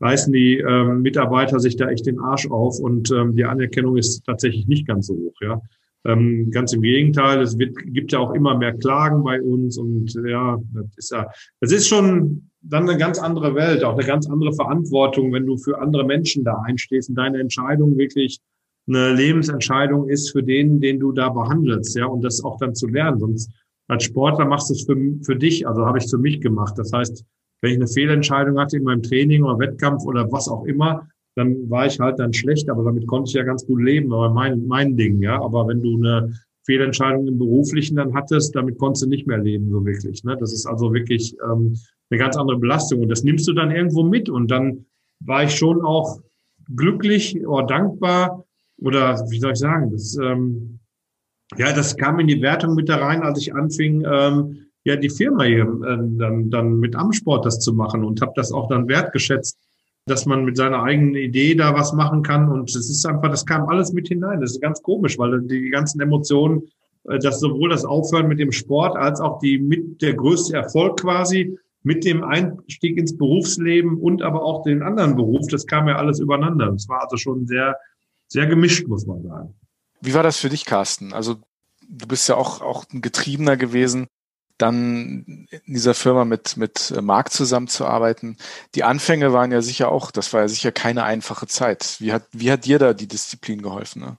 reißen die ähm, Mitarbeiter sich da echt den Arsch auf und ähm, die Anerkennung ist tatsächlich nicht ganz so hoch. Ja? Ähm, ganz im Gegenteil, es wird, gibt ja auch immer mehr Klagen bei uns und ja, das ist ja, das ist schon dann eine ganz andere Welt, auch eine ganz andere Verantwortung, wenn du für andere Menschen da einstehst und deine Entscheidung wirklich eine Lebensentscheidung ist für den, den du da behandelst, ja, und das auch dann zu lernen. Sonst als Sportler machst du es für, für dich, also habe ich es für mich gemacht. Das heißt, wenn ich eine Fehlentscheidung hatte in meinem Training oder Wettkampf oder was auch immer, dann war ich halt dann schlecht, aber damit konnte ich ja ganz gut leben, aber mein, mein Ding, ja. Aber wenn du eine Fehlentscheidung im Beruflichen dann hattest, damit konntest du nicht mehr leben, so wirklich. Ne? Das ist also wirklich ähm, eine ganz andere Belastung. Und das nimmst du dann irgendwo mit und dann war ich schon auch glücklich oder dankbar oder wie soll ich sagen, das, ähm, ja, das kam in die Wertung mit da rein, als ich anfing, ähm, ja, die Firma hier äh, dann, dann mit Amsport das zu machen und habe das auch dann wertgeschätzt, dass man mit seiner eigenen Idee da was machen kann. Und es ist einfach, das kam alles mit hinein. Das ist ganz komisch, weil die ganzen Emotionen, äh, dass sowohl das Aufhören mit dem Sport als auch die mit der größte Erfolg quasi mit dem Einstieg ins Berufsleben und aber auch den anderen Beruf, das kam ja alles übereinander. Das war also schon sehr, sehr gemischt, muss man sagen. Wie war das für dich, Carsten? Also du bist ja auch, auch ein Getriebener gewesen, dann in dieser Firma mit, mit Marc zusammenzuarbeiten. Die Anfänge waren ja sicher auch, das war ja sicher keine einfache Zeit. Wie hat, wie hat dir da die Disziplin geholfen? Ne?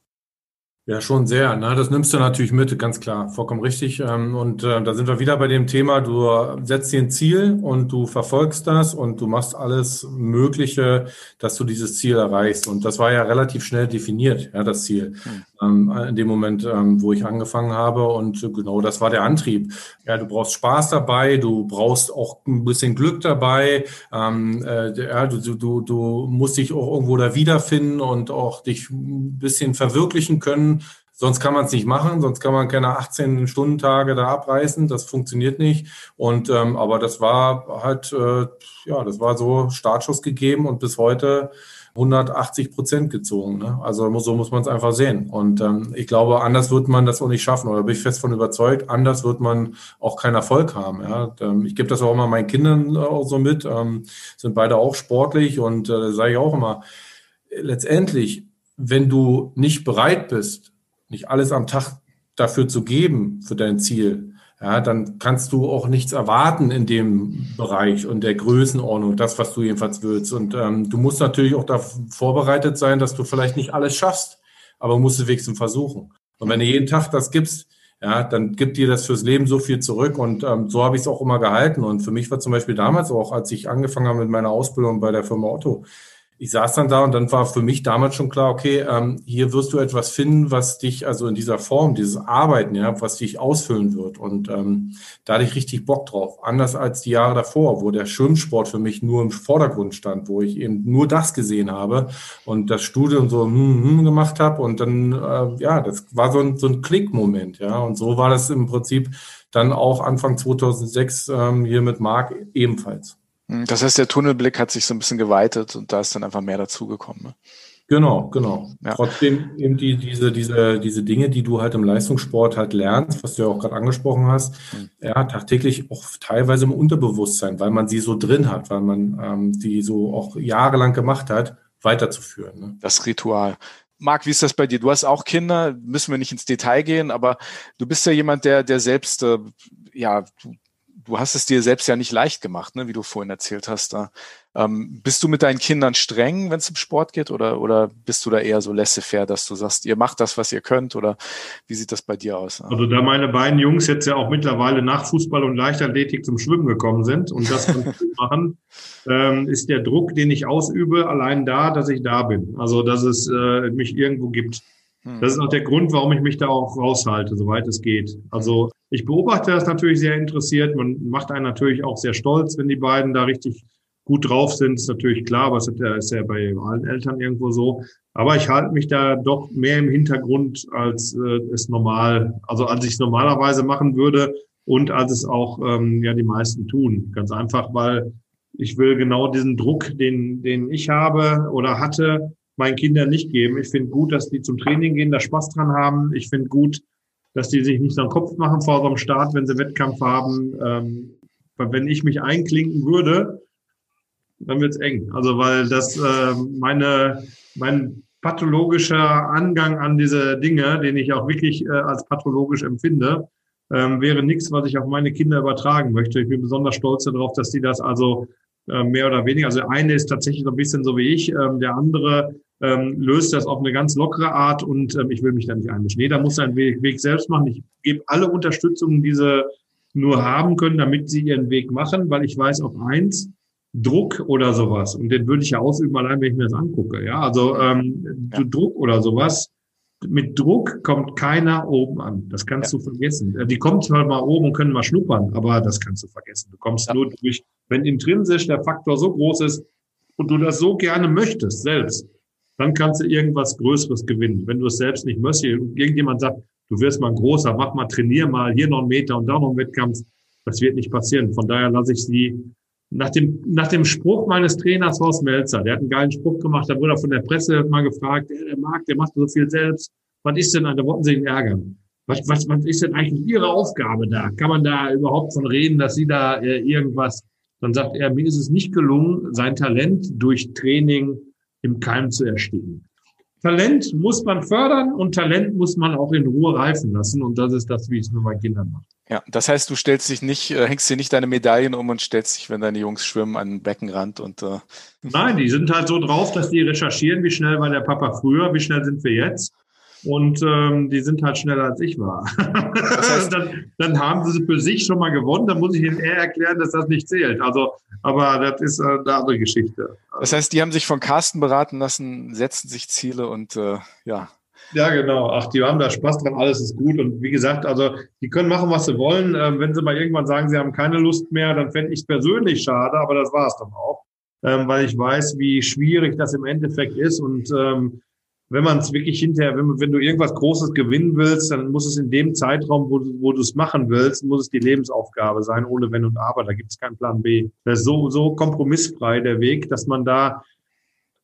Ja, schon sehr. Ne? Das nimmst du natürlich mit, ganz klar, vollkommen richtig. Ähm, und äh, da sind wir wieder bei dem Thema, du setzt dir ein Ziel und du verfolgst das und du machst alles Mögliche, dass du dieses Ziel erreichst. Und das war ja relativ schnell definiert, ja, das Ziel. Hm ähm, in dem Moment, ähm, wo ich angefangen habe. Und genau das war der Antrieb. Ja, du brauchst Spaß dabei, du brauchst auch ein bisschen Glück dabei. Ähm, äh, ja, du, du, du musst dich auch irgendwo da wiederfinden und auch dich ein bisschen verwirklichen können. Sonst kann man es nicht machen, sonst kann man keine 18 Stunden Tage da abreißen. Das funktioniert nicht. Und ähm, aber das war halt, äh, ja, das war so Startschuss gegeben und bis heute 180 Prozent gezogen. Ne? Also so muss man es einfach sehen. Und ähm, ich glaube, anders wird man das auch nicht schaffen. Oder bin ich fest von überzeugt, anders wird man auch keinen Erfolg haben. Ja? Ähm, ich gebe das auch immer meinen Kindern äh, auch so mit. Ähm, sind beide auch sportlich und äh, sage ich auch immer, letztendlich, wenn du nicht bereit bist, nicht alles am Tag dafür zu geben, für dein Ziel, ja, dann kannst du auch nichts erwarten in dem Bereich und der Größenordnung, das, was du jedenfalls willst. Und ähm, du musst natürlich auch darauf vorbereitet sein, dass du vielleicht nicht alles schaffst, aber musst es wenigstens versuchen. Und wenn du jeden Tag das gibst, ja, dann gibt dir das fürs Leben so viel zurück. Und ähm, so habe ich es auch immer gehalten. Und für mich war zum Beispiel damals auch, als ich angefangen habe mit meiner Ausbildung bei der Firma Otto, ich saß dann da und dann war für mich damals schon klar, okay, ähm, hier wirst du etwas finden, was dich, also in dieser Form, dieses Arbeiten, ja, was dich ausfüllen wird. Und ähm, da hatte ich richtig Bock drauf. Anders als die Jahre davor, wo der Schwimmsport für mich nur im Vordergrund stand, wo ich eben nur das gesehen habe und das Studium so hm, hm, gemacht habe. Und dann, äh, ja, das war so ein, so ein Klickmoment, ja. Und so war das im Prinzip dann auch Anfang 2006 ähm, hier mit Marc ebenfalls. Hm, das heißt, der Tunnelblick hat sich so ein bisschen geweitet und da ist dann einfach mehr dazugekommen. Ne? Genau, genau. Ja. Trotzdem eben die, diese, diese, diese Dinge, die du halt im Leistungssport halt lernst, was du ja auch gerade angesprochen hast, mhm. ja, tagtäglich auch teilweise im Unterbewusstsein, weil man sie so drin hat, weil man ähm, die so auch jahrelang gemacht hat, weiterzuführen. Ne? Das Ritual. Marc, wie ist das bei dir? Du hast auch Kinder, müssen wir nicht ins Detail gehen, aber du bist ja jemand, der, der selbst, äh, ja, du du hast es dir selbst ja nicht leicht gemacht, ne, wie du vorhin erzählt hast. Da. Ähm, bist du mit deinen Kindern streng, wenn es um Sport geht, oder, oder bist du da eher so laissez-faire, dass du sagst, ihr macht das, was ihr könnt, oder wie sieht das bei dir aus? Also da meine beiden Jungs jetzt ja auch mittlerweile nach Fußball und Leichtathletik zum Schwimmen gekommen sind und das machen, ähm, ist der Druck, den ich ausübe, allein da, dass ich da bin. Also dass es äh, mich irgendwo gibt. Hm. Das ist auch der Grund, warum ich mich da auch raushalte, soweit es geht. Also ich beobachte das natürlich sehr interessiert. Man macht einen natürlich auch sehr stolz, wenn die beiden da richtig gut drauf sind. Ist natürlich klar, aber es ist ja bei allen Eltern irgendwo so. Aber ich halte mich da doch mehr im Hintergrund, als äh, es normal, also als ich es normalerweise machen würde und als es auch ähm, ja die meisten tun. Ganz einfach, weil ich will genau diesen Druck, den, den ich habe oder hatte, meinen Kindern nicht geben. Ich finde gut, dass die zum Training gehen, da Spaß dran haben. Ich finde gut, dass die sich nicht so einen Kopf machen vor so einem Start, wenn sie Wettkampf haben. Ähm, wenn ich mich einklinken würde, dann wird's eng. Also weil das äh, meine mein pathologischer Angang an diese Dinge, den ich auch wirklich äh, als pathologisch empfinde, ähm, wäre nichts, was ich auf meine Kinder übertragen möchte. Ich bin besonders stolz darauf, dass die das also äh, mehr oder weniger. Also der eine ist tatsächlich so ein bisschen so wie ich, ähm, der andere ähm, löst das auf eine ganz lockere Art und ähm, ich will mich da nicht einmischen. Nee, da muss er einen Weg, Weg selbst machen. Ich gebe alle Unterstützung, die sie nur haben können, damit sie ihren Weg machen, weil ich weiß auf eins, Druck oder sowas, und den würde ich ja ausüben, allein wenn ich mir das angucke. Ja, also ähm, ja. Druck oder sowas, mit Druck kommt keiner oben an. Das kannst ja. du vergessen. Äh, die kommen zwar mal oben und können mal schnuppern, aber das kannst du vergessen. Du kommst ja. nur durch, wenn intrinsisch der Faktor so groß ist, und du das so gerne möchtest selbst, dann kannst du irgendwas Größeres gewinnen. Wenn du es selbst nicht möchtest irgendjemand sagt, du wirst mal großer, mach mal, trainier mal, hier noch einen Meter und da noch einen Wettkampf, das wird nicht passieren. Von daher lasse ich sie nach dem, nach dem Spruch meines Trainers Horst Melzer, der hat einen geilen Spruch gemacht, da wurde er von der Presse mal gefragt, der Marc, der macht so viel selbst. Was ist denn, da wollten sie ihn ärgern. Was, was, was ist denn eigentlich Ihre Aufgabe da? Kann man da überhaupt von reden, dass Sie da äh, irgendwas, dann sagt er, mir ist es nicht gelungen, sein Talent durch Training im Keim zu ersticken. Talent muss man fördern und Talent muss man auch in Ruhe reifen lassen. Und das ist das, wie ich es mit meinen Kindern mache. Ja, das heißt, du stellst dich nicht, äh, hängst dir nicht deine Medaillen um und stellst dich, wenn deine Jungs schwimmen, an den Beckenrand und äh Nein, die sind halt so drauf, dass die recherchieren, wie schnell war der Papa früher, wie schnell sind wir jetzt. Und ähm, die sind halt schneller als ich war. Das heißt, dann, dann haben sie für sich schon mal gewonnen. Dann muss ich ihnen eher erklären, dass das nicht zählt. Also, aber das ist äh, eine andere Geschichte. Das heißt, die haben sich von Carsten beraten lassen, setzen sich Ziele und äh, ja. Ja, genau. Ach, die haben da Spaß dran, alles ist gut. Und wie gesagt, also die können machen, was sie wollen. Ähm, wenn sie mal irgendwann sagen, sie haben keine Lust mehr, dann fände ich es persönlich schade, aber das war es dann auch. Ähm, weil ich weiß, wie schwierig das im Endeffekt ist. Und ähm, wenn man es wirklich hinterher, wenn, wenn, du irgendwas Großes gewinnen willst, dann muss es in dem Zeitraum, wo, wo du es machen willst, muss es die Lebensaufgabe sein, ohne Wenn und Aber. Da gibt es keinen Plan B. Das ist so, so kompromissfrei der Weg, dass man da,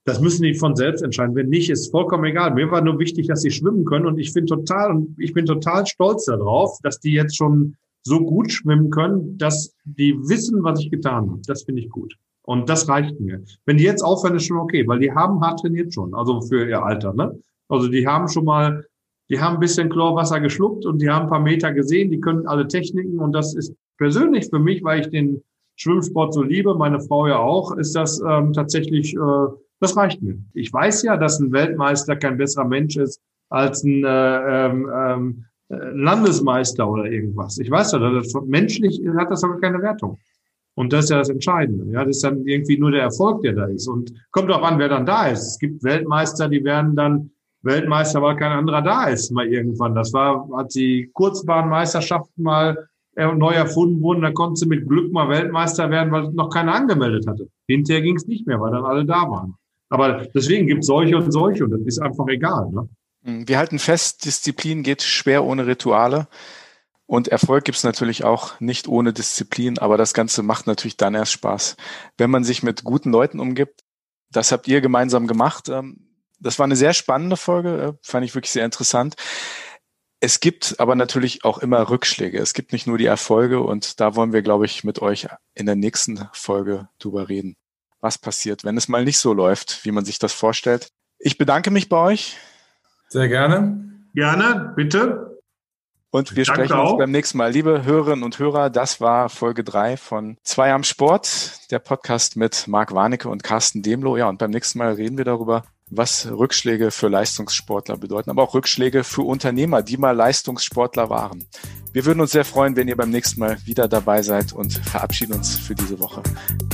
das müssen die von selbst entscheiden. Wenn nicht, ist vollkommen egal. Mir war nur wichtig, dass sie schwimmen können und ich bin total, ich bin total stolz darauf, dass die jetzt schon so gut schwimmen können, dass die wissen, was ich getan habe. Das finde ich gut. Und das reicht mir. Wenn die jetzt aufhören, ist schon okay, weil die haben hart trainiert schon, also für ihr Alter. Ne? Also die haben schon mal, die haben ein bisschen Chlorwasser geschluckt und die haben ein paar Meter gesehen, die können alle Techniken und das ist persönlich für mich, weil ich den Schwimmsport so liebe, meine Frau ja auch, ist das ähm, tatsächlich, äh, das reicht mir. Ich weiß ja, dass ein Weltmeister kein besserer Mensch ist als ein äh, ähm, ähm Landesmeister oder irgendwas. Ich weiß ja, das, menschlich hat das aber keine Wertung. Und das ist ja das Entscheidende. Ja, das ist dann irgendwie nur der Erfolg, der da ist. Und kommt auch an, wer dann da ist. Es gibt Weltmeister, die werden dann Weltmeister, weil kein anderer da ist, mal irgendwann. Das war, als die Kurzbahnmeisterschaften mal neu erfunden wurden, da konnte sie mit Glück mal Weltmeister werden, weil noch keiner angemeldet hatte. Hinterher ging es nicht mehr, weil dann alle da waren. Aber deswegen gibt es solche und solche und das ist einfach egal. Ne? Wir halten fest, Disziplin geht schwer ohne Rituale. Und Erfolg gibt's natürlich auch nicht ohne Disziplin, aber das Ganze macht natürlich dann erst Spaß. Wenn man sich mit guten Leuten umgibt, das habt ihr gemeinsam gemacht. Ähm, das war eine sehr spannende Folge, äh, fand ich wirklich sehr interessant. Es gibt aber natürlich auch immer Rückschläge. Es gibt nicht nur die Erfolge und da wollen wir, glaube ich, mit euch in der nächsten Folge drüber reden. Was passiert, wenn es mal nicht so läuft, wie man sich das vorstellt? Ich bedanke mich bei euch. Sehr gerne. Gerne, bitte. Und wir Danke sprechen uns beim nächsten Mal. Liebe Hörerinnen und Hörer, das war Folge drei von Zwei am Sport, der Podcast mit Marc Warnecke und Carsten Demlo. Ja, und beim nächsten Mal reden wir darüber, was Rückschläge für Leistungssportler bedeuten, aber auch Rückschläge für Unternehmer, die mal Leistungssportler waren. Wir würden uns sehr freuen, wenn ihr beim nächsten Mal wieder dabei seid und verabschieden uns für diese Woche.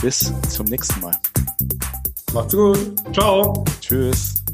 Bis zum nächsten Mal. Macht's gut. Ciao. Tschüss.